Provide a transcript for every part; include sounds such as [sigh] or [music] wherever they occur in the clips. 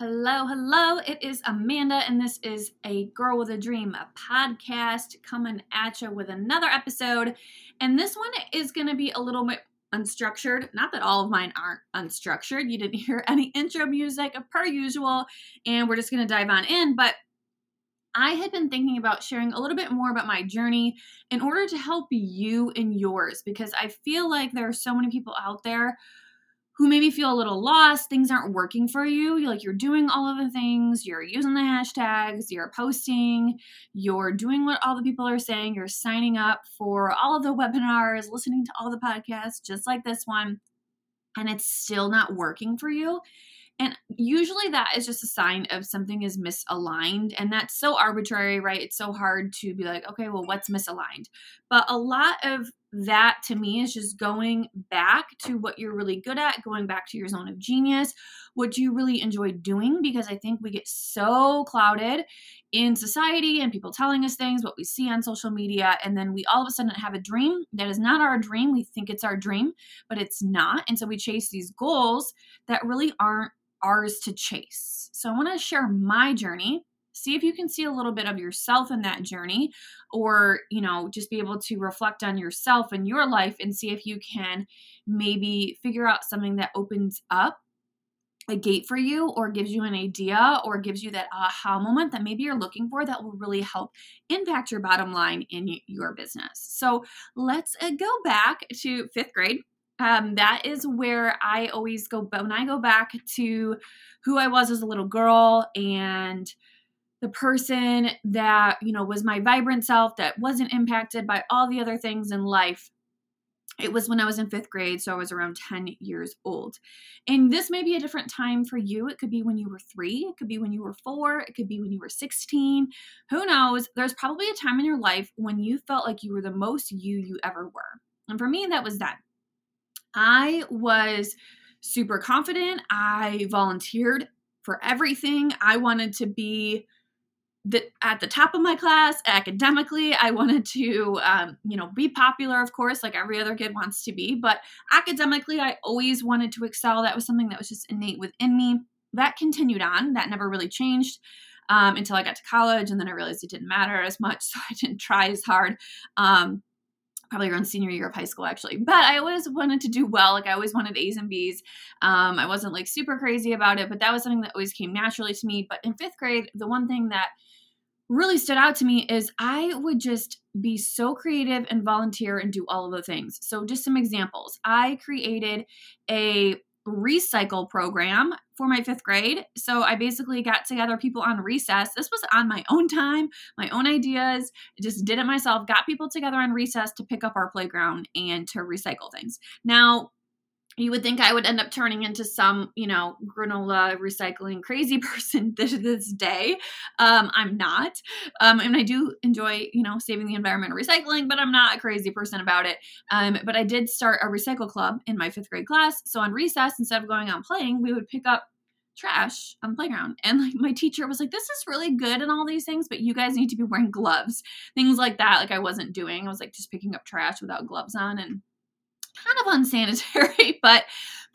Hello, hello. It is Amanda, and this is A Girl with a Dream, a podcast coming at you with another episode. And this one is going to be a little bit unstructured. Not that all of mine aren't unstructured. You didn't [laughs] hear any intro music per usual, and we're just going to dive on in. But I had been thinking about sharing a little bit more about my journey in order to help you in yours because I feel like there are so many people out there who maybe feel a little lost, things aren't working for you. You're like you're doing all of the things, you're using the hashtags, you're posting, you're doing what all the people are saying, you're signing up for all of the webinars, listening to all the podcasts, just like this one, and it's still not working for you. And usually that is just a sign of something is misaligned. And that's so arbitrary, right? It's so hard to be like, okay, well, what's misaligned? But a lot of that to me is just going back to what you're really good at, going back to your zone of genius, what you really enjoy doing, because I think we get so clouded in society and people telling us things, what we see on social media, and then we all of a sudden have a dream that is not our dream. We think it's our dream, but it's not. And so we chase these goals that really aren't ours to chase. So I want to share my journey see if you can see a little bit of yourself in that journey or you know just be able to reflect on yourself and your life and see if you can maybe figure out something that opens up a gate for you or gives you an idea or gives you that aha moment that maybe you're looking for that will really help impact your bottom line in your business. So let's uh, go back to fifth grade. Um, that is where I always go, when I go back to who I was as a little girl and the person that, you know, was my vibrant self that wasn't impacted by all the other things in life. It was when I was in fifth grade, so I was around 10 years old. And this may be a different time for you. It could be when you were three, it could be when you were four, it could be when you were 16. Who knows? There's probably a time in your life when you felt like you were the most you you ever were. And for me, that was that. I was super confident. I volunteered for everything. I wanted to be the, at the top of my class academically i wanted to um, you know be popular of course like every other kid wants to be but academically i always wanted to excel. That was something that was just innate within me. That continued on. That never really changed um, until i got to college and then i realized it didn't matter as much [laughs] so i didn't try as hard um, probably around senior year of high school actually. But i always wanted to do well. Like i always wanted a's and b's. Um, i wasn't like super crazy about it but that was something that always came naturally to me. But in fifth grade the one thing that really stood out to me is I would just be so creative and volunteer and do all of the things. So, just some examples. I created a recycle program for my fifth grade. So, I basically got together people on recess. This was on my own time, my own ideas, just did it myself, got people together on recess to pick up our playground and to recycle things. Now, you would think I would end up turning into some, you know, granola recycling crazy [laughs] person this, this day. Um, I'm not. Um, and I do enjoy, you know, saving the environment and recycling, but I'm not a crazy person about it. Um, but I did start a recycle club in my fifth grade class. So on recess, instead of going out playing, we would pick up trash on the playground. And like my teacher was like, this is really good and all these things, but you guys need to be wearing gloves. Things like that. Like I wasn't doing. I was like just picking up trash without gloves on and kind of unsanitary, [laughs] but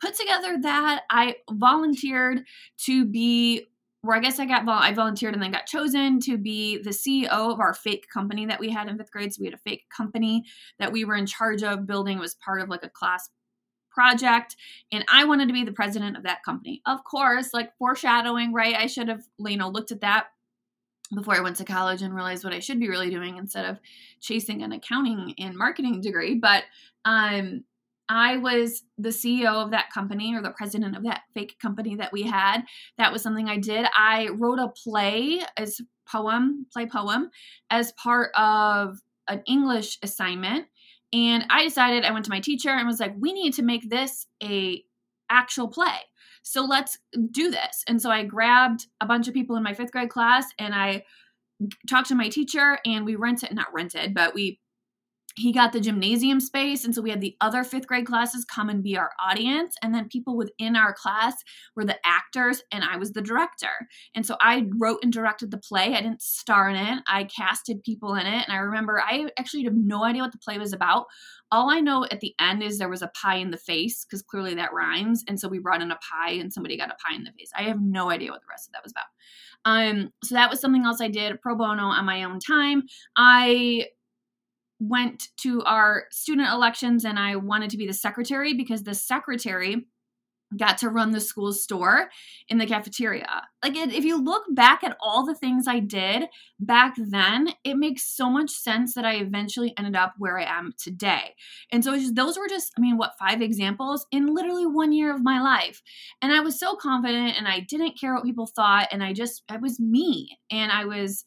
put together that. I volunteered to be where I guess I got I volunteered and then got chosen to be the CEO of our fake company that we had in fifth grade. So we had a fake company that we were in charge of building. Was part of like a class project and I wanted to be the president of that company. Of course, like foreshadowing, right? I should have, you know, looked at that before I went to college and realized what I should be really doing instead of chasing an accounting and marketing degree. But um I was the CEO of that company or the president of that fake company that we had. That was something I did. I wrote a play as poem, play poem, as part of an English assignment. And I decided I went to my teacher and was like, we need to make this a actual play. So let's do this. And so I grabbed a bunch of people in my fifth grade class and I talked to my teacher and we rented, not rented, but we he got the gymnasium space and so we had the other fifth grade classes come and be our audience and then people within our class were the actors and i was the director. And so i wrote and directed the play. I didn't star in it. I casted people in it and i remember i actually have no idea what the play was about. All i know at the end is there was a pie in the face because clearly that rhymes and so we brought in a pie and somebody got a pie in the face. I have no idea what the rest of that was about. Um, so that was something else I did pro bono on my own time. I went to our student elections and I wanted to be the secretary because the secretary got to run the school store in the cafeteria. Like if you look back at all the things I did back then, it makes so much sense that I eventually ended up where I am today. And so just, those were just I mean what five examples in literally one year of my life. And I was so confident and I didn't care what people thought and I just I was me and I was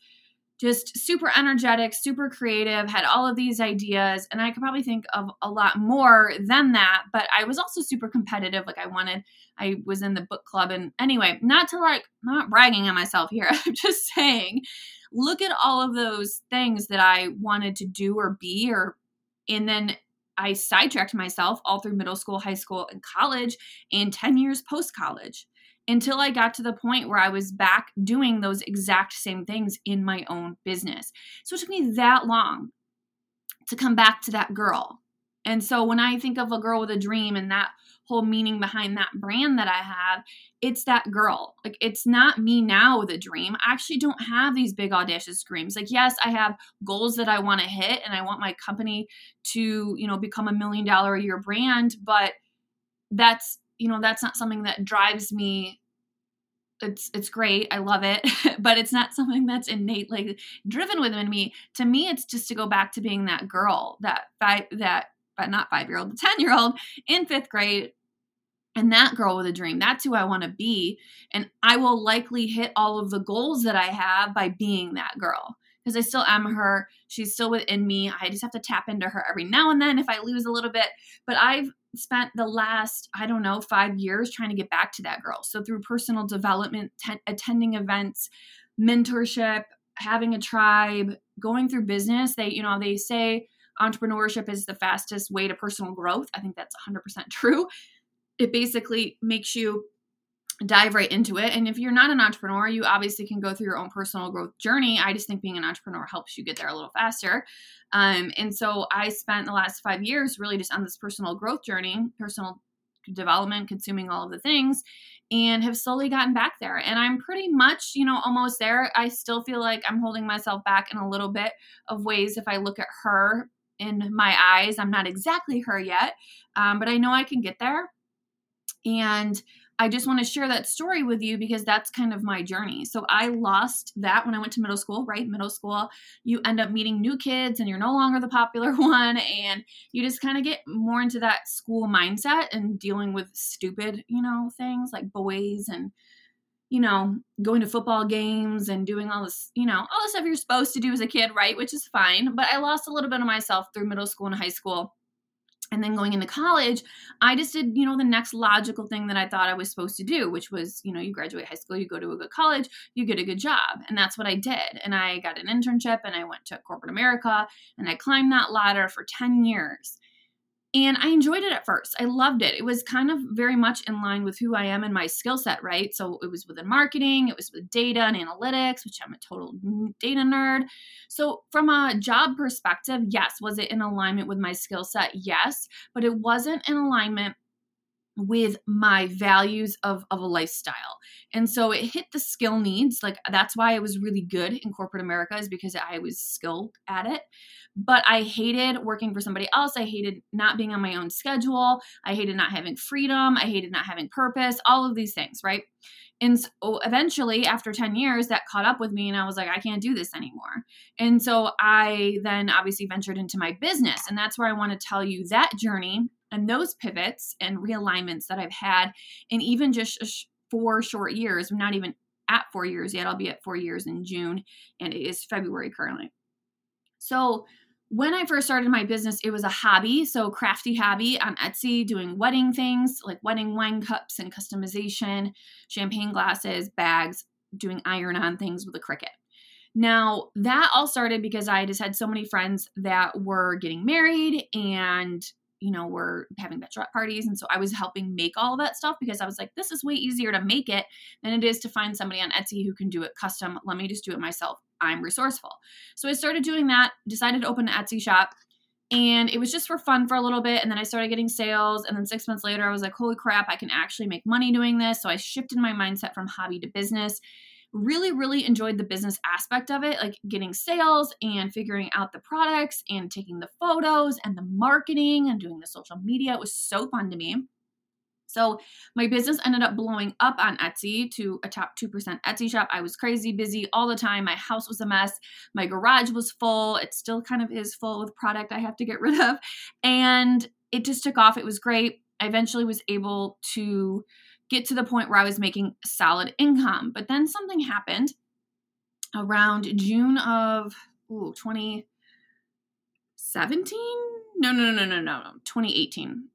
just super energetic, super creative, had all of these ideas. And I could probably think of a lot more than that. But I was also super competitive. Like I wanted, I was in the book club. And anyway, not to like, not bragging on myself here. [laughs] I'm just saying, look at all of those things that I wanted to do or be, or, and then I sidetracked myself all through middle school, high school, and college, and 10 years post college until I got to the point where I was back doing those exact same things in my own business. So it took me that long to come back to that girl. And so when I think of a girl with a dream and that whole meaning behind that brand that I have, it's that girl. Like it's not me now with a dream. I actually don't have these big audacious dreams. Like yes, I have goals that I want to hit and I want my company to, you know, become a million dollar a year brand, but that's you know that's not something that drives me. It's it's great i love it [laughs] but it's not something that's innately driven within me. To me it's just to go back to being that girl that five that but not five year old the 10 year old in fifth grade and that girl with a dream. That's who i want to be and i will likely hit all of the goals that i have by being that girl because i still am her she's still within me i just have to tap into her every now and then if i lose a little bit but i've spent the last, I don't know, five years trying to get back to that girl. So through personal development, t- attending events, mentorship, having a tribe, going through business, they, you know, they say entrepreneurship is the fastest way to personal growth. I think that's 100% true. It basically makes you dive right into it. And if you're not an entrepreneur, you obviously can go through your own personal growth journey. I just think being an entrepreneur helps you get there a little faster. Um, and so I spent the last five years really just on this personal growth journey, personal development, consuming all of the things, and have slowly gotten back there. And I'm pretty much, you know, almost there. I still feel like I'm holding myself back in a little bit of ways if I look at her in my eyes. I'm not exactly her yet, um, but I know I can get there. And I just want to share that story with you because that's kind of my journey. So I lost that when I went to middle school, right? Middle school, you end up meeting new kids and you're no longer the popular [laughs] one. And you just kind of get more into that school mindset and dealing with stupid, you know, things like boys and, you know, going to football games and doing all this, you know, all the stuff you're supposed to do as a kid, right? Which is fine. But I lost a little bit of myself through middle school and high school and then going into college i just did you know the next logical thing that i thought i was supposed to do which was you know you graduate high school you go to a good college you get a good job. And that's what i did. And i got an internship and i went to corporate america and i climbed that ladder for 10 years and I enjoyed it at first. I loved it. It was kind of very much in line with who I am and my skill set, right? So it was within marketing, it was with data and analytics, which I'm a total data nerd. So, from a job perspective, yes, was it in alignment with my skill set? Yes, but it wasn't in alignment with my values of, of a lifestyle. And so it hit the skill needs. Like that's why I was really good in corporate America, is because I was skilled at it but I hated working for somebody else. I hated not being on my own schedule. I hated not having freedom. I hated not having purpose, all of these things, right? And so oh, eventually, after 10 years, that caught up with me, and I was like, I can't do this anymore. And so I then obviously ventured into my business. And that's where I want to tell you that journey and those pivots and realignments that I've had in even just four short years. I'm not even at four years yet. I'll be at four years in June, and it is February currently. So, when I first started my business, it was a hobby, so crafty hobby on Etsy, doing wedding things like wedding wine cups and customization, champagne glasses, bags, doing iron on things with a Cricut. Now, that all started because I just had so many friends that were getting married and, you know, were having bachelorette parties. And so I was helping make all of that stuff because I was like, this is way easier to make it than it is to find somebody on Etsy who can do it custom. Let me just do it myself. I'm resourceful. So I started doing that, decided to open an Etsy shop. And it was just for fun for a little bit. And then I started getting sales. And then six months later, I was like, holy crap, I can actually make money doing this. So I shifted my mindset from hobby to business really, really enjoyed the business aspect of it, like getting sales and figuring out the products and taking the photos and the marketing and doing the social media. It was so fun to me. So my business ended up blowing up on Etsy to a top 2% Etsy shop. I was crazy busy all the time. My house was a mess. My garage was full. It still kind of is full with product I have to get [laughs] rid of. And it just took off. It was great. I eventually was able to get to the point where I was making solid income. But then something happened around June of ooh, 2017? No, no, no, no, no, no, 2018.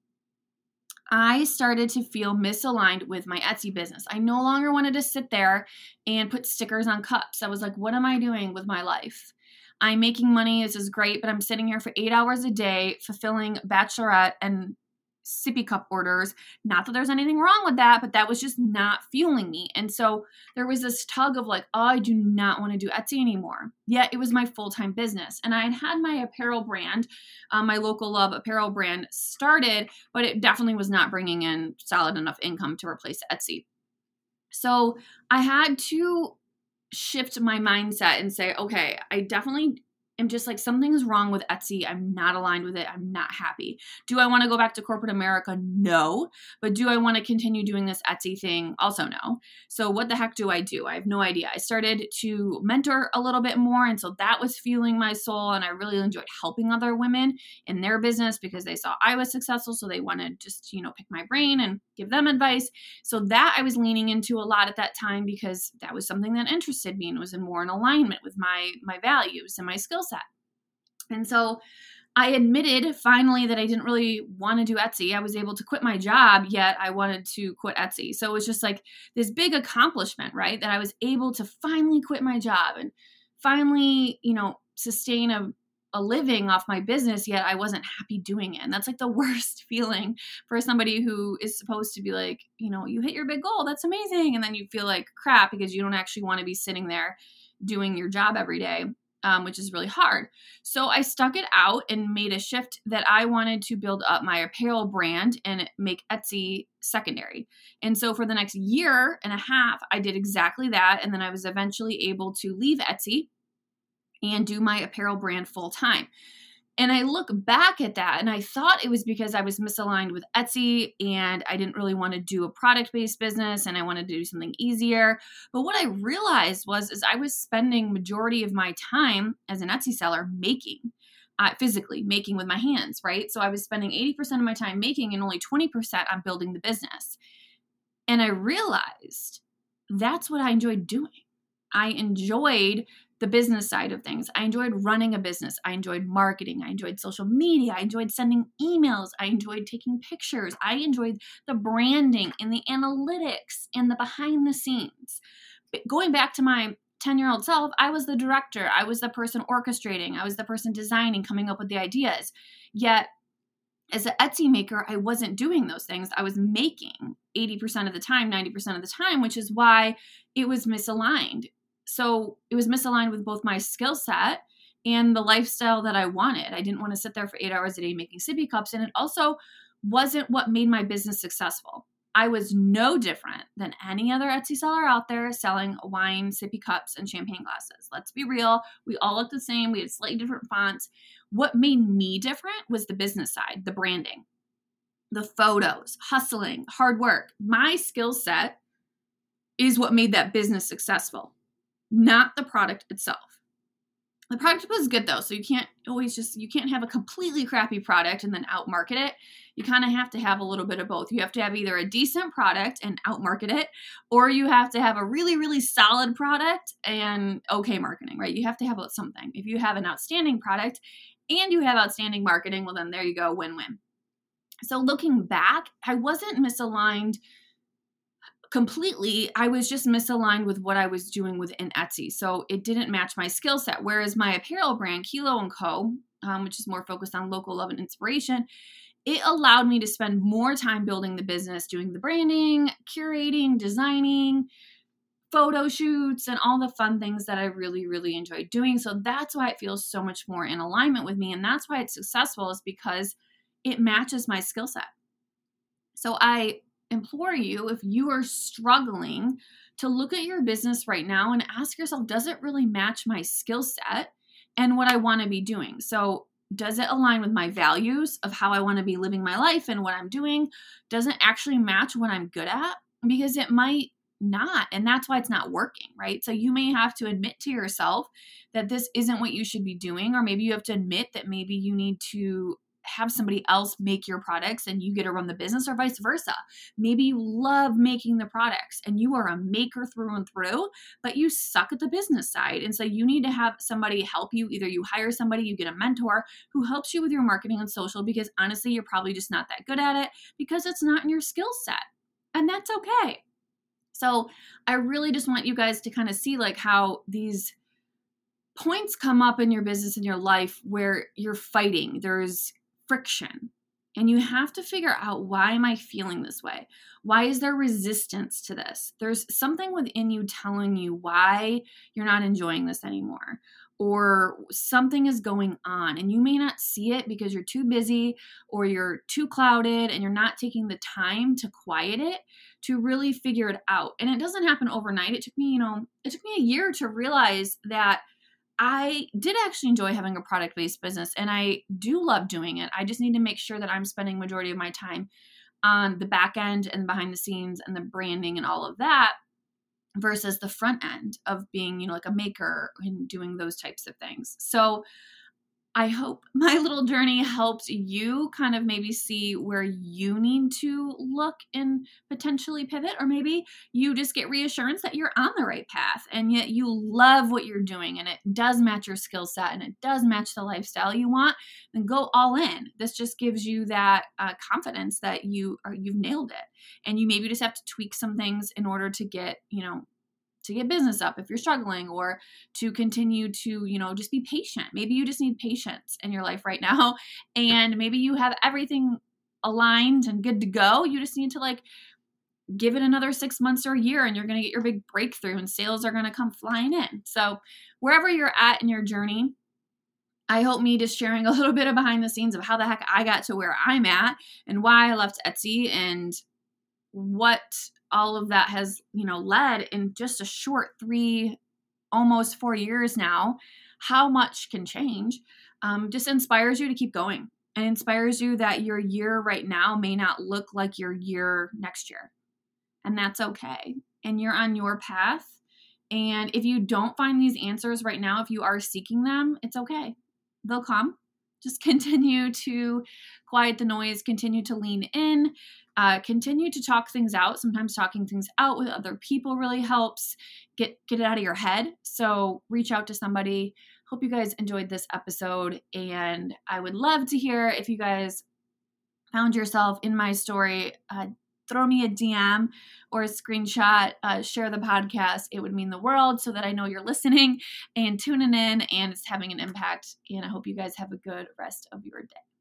I started to feel misaligned with my Etsy business. I no longer wanted to sit there and put stickers on cups. I was like, what am I doing with my life? I'm making money. This is great, but I'm sitting here for eight hours a day fulfilling bachelorette and sippy cup orders. Not that there's anything wrong with that, but that was just not fueling me. And so there was this tug of like, oh, I do not want to do Etsy anymore. Yet it was my full time business. And I had had my apparel brand, um, my local love apparel brand started, but it definitely was not bringing in solid enough income to replace Etsy. So I had to shift my mindset and say, okay, I definitely am just like something's wrong with Etsy. I'm not aligned with it. I'm not happy. Do I want to go back to corporate America? No. But do I want to continue doing this Etsy thing? Also no. So what the heck do I do? I have no idea. I started to mentor a little bit more and so that was fueling my soul and I really enjoyed helping other women in their business because they saw I was successful so they wanted just, you know, pick my brain and give them advice. So that I was leaning into a lot at that time because that was something that interested me and was in more in alignment with my my values and my skill set. And so I admitted finally that I didn't really want to do Etsy. I was able to quit my job, yet I wanted to quit Etsy. So it was just like this big accomplishment, right? That I was able to finally quit my job and finally, you know, sustain a a living off my business yet I wasn't happy doing it. And that's like the [laughs] worst feeling for somebody who is supposed to be like, you know, you hit your big goal, that's amazing. And then you feel like crap because you don't actually want to be sitting there doing your job every day. Um, which is really hard. So I stuck it out and made a shift that I wanted to build up my apparel brand and make Etsy secondary. And so for the next year and a half, I did exactly that. And then I was eventually able to leave Etsy and do my apparel brand full time. And I look back at that and I thought it was because I was misaligned with Etsy and I didn't really want to do a product based business and I wanted to do something easier. But what I realized was is I was spending majority of my time as an Etsy seller making. Uh, physically making with my hands, right? So I was spending 80% of my time making and only 20% on building the business. And I realized that's what I enjoyed doing. I enjoyed the business side of things. I enjoyed running a business. I enjoyed marketing. I enjoyed social media. I enjoyed sending emails. I enjoyed taking pictures. I enjoyed the branding and the analytics and the behind the scenes. But going back to my 10 year old self, I was the director. I was the person orchestrating. I was the person designing, coming up with the ideas. Yet, as an Etsy maker, I wasn't doing those things. I was making 80% of the time, 90% of the time, which is why it was misaligned so it was misaligned with both my skill set and the lifestyle that I wanted. I didn't want to sit there for eight hours a day making sippy cups. And it also wasn't what made my business successful. I was no different than any other Etsy seller out there selling wine, sippy cups, and champagne glasses. Let's be real. We all look the same. We had slightly different fonts. What made me different was the business side, the branding, the photos, hustling, hard work. My skill set is what made that business successful not the product itself. The product was good though, so you can't always just you can't have a completely crappy product and then outmarket it. You kind of have to have a little bit of both. You have to have either a decent product and outmarket it, or you have to have a really really solid product and okay marketing, right? You have to have something. If you have an outstanding product and you have outstanding marketing, well then there you go, win-win. So looking back, I wasn't misaligned completely, I was just misaligned with what I was doing within Etsy. So it didn't match my skill set. Whereas my apparel brand, Kilo and Co., um, which is more focused on local love and inspiration, it allowed me to spend more time building the business, doing the branding, curating, designing, photo shoots, and all the fun things that I really, really enjoy doing. So that's why it feels so much more in alignment with me. And that's why it's successful, is because it matches my skill set. So I implore you, if you are struggling, to look at your business right now and ask yourself, does it really match my skill set and what I want to be doing? So does it align with my values of how I want to be living my life and what I'm doing? Does it actually match what I'm good at? Because it might not. And that's why it's not working, right? So you may have to admit to yourself that this isn't what you should be doing, or maybe you have to admit that maybe you need to have somebody else make your products and you get to run the business or vice versa. Maybe you love making the products and you are a maker through and through, but you suck at the business side. And so you need to have somebody help you. Either you hire somebody, you get a mentor who helps you with your marketing and social because honestly, you're probably just not that good at it because it's not in your skill set. And that's okay. So I really just want you guys to kind of see like how these points come up in your business in your life where you're fighting. There's friction. And you have to figure out why am I feeling this way? Why is there resistance to this? There's something within you telling you why you're not enjoying this anymore or something is going on and you may not see it because you're too busy or you're too clouded and you're not taking the time to quiet it to really figure it out. And it doesn't happen overnight. It took me, you know, it took me a year to realize that I did actually enjoy having a product based business and I do love doing it. I just need to make sure that I'm spending majority of my time on the back end and behind the scenes and the branding and all of that versus the front end of being, you know, like a maker and doing those types of things. So I hope [laughs] my little journey helps you kind of maybe see where you need to look and potentially pivot, or maybe you just get reassurance that you're on the right path and yet you love what you're doing and it does match your skill set and it does match the lifestyle you want. Then go all in. This just gives you that uh, confidence that you are you've nailed it, and you maybe just have to tweak some things in order to get you know to get business up if you're struggling or to continue to you know just be patient. Maybe you just need patience in your life right now [laughs] and maybe you have everything aligned and good to go. You just need to like give it another six months or a year and you're going to get your big breakthrough and sales are going to come flying in. So wherever you're at in your journey I hope me just sharing [laughs] a little bit of behind the scenes of how the heck I got to where I'm at and why I left Etsy and what all of that has you know led in just a short three almost four years now how much can change um, just inspires you to keep going and inspires you that your year right now may not look like your year next year. And that's okay. And you're on your path. And if you don't find these answers right now if you are seeking them it's okay. They'll come just continue to quiet the noise continue to lean in uh, continue to talk things out. Sometimes talking things out with other people really helps. Get get it out of your head. So reach out to somebody. Hope you guys enjoyed this episode, and I would love to hear if you guys found yourself in my story. Uh, throw me a DM or a screenshot, uh, share the podcast. It would mean the world so that I know you're listening and tuning in and it's having an impact. And I hope you guys have a good rest of your day.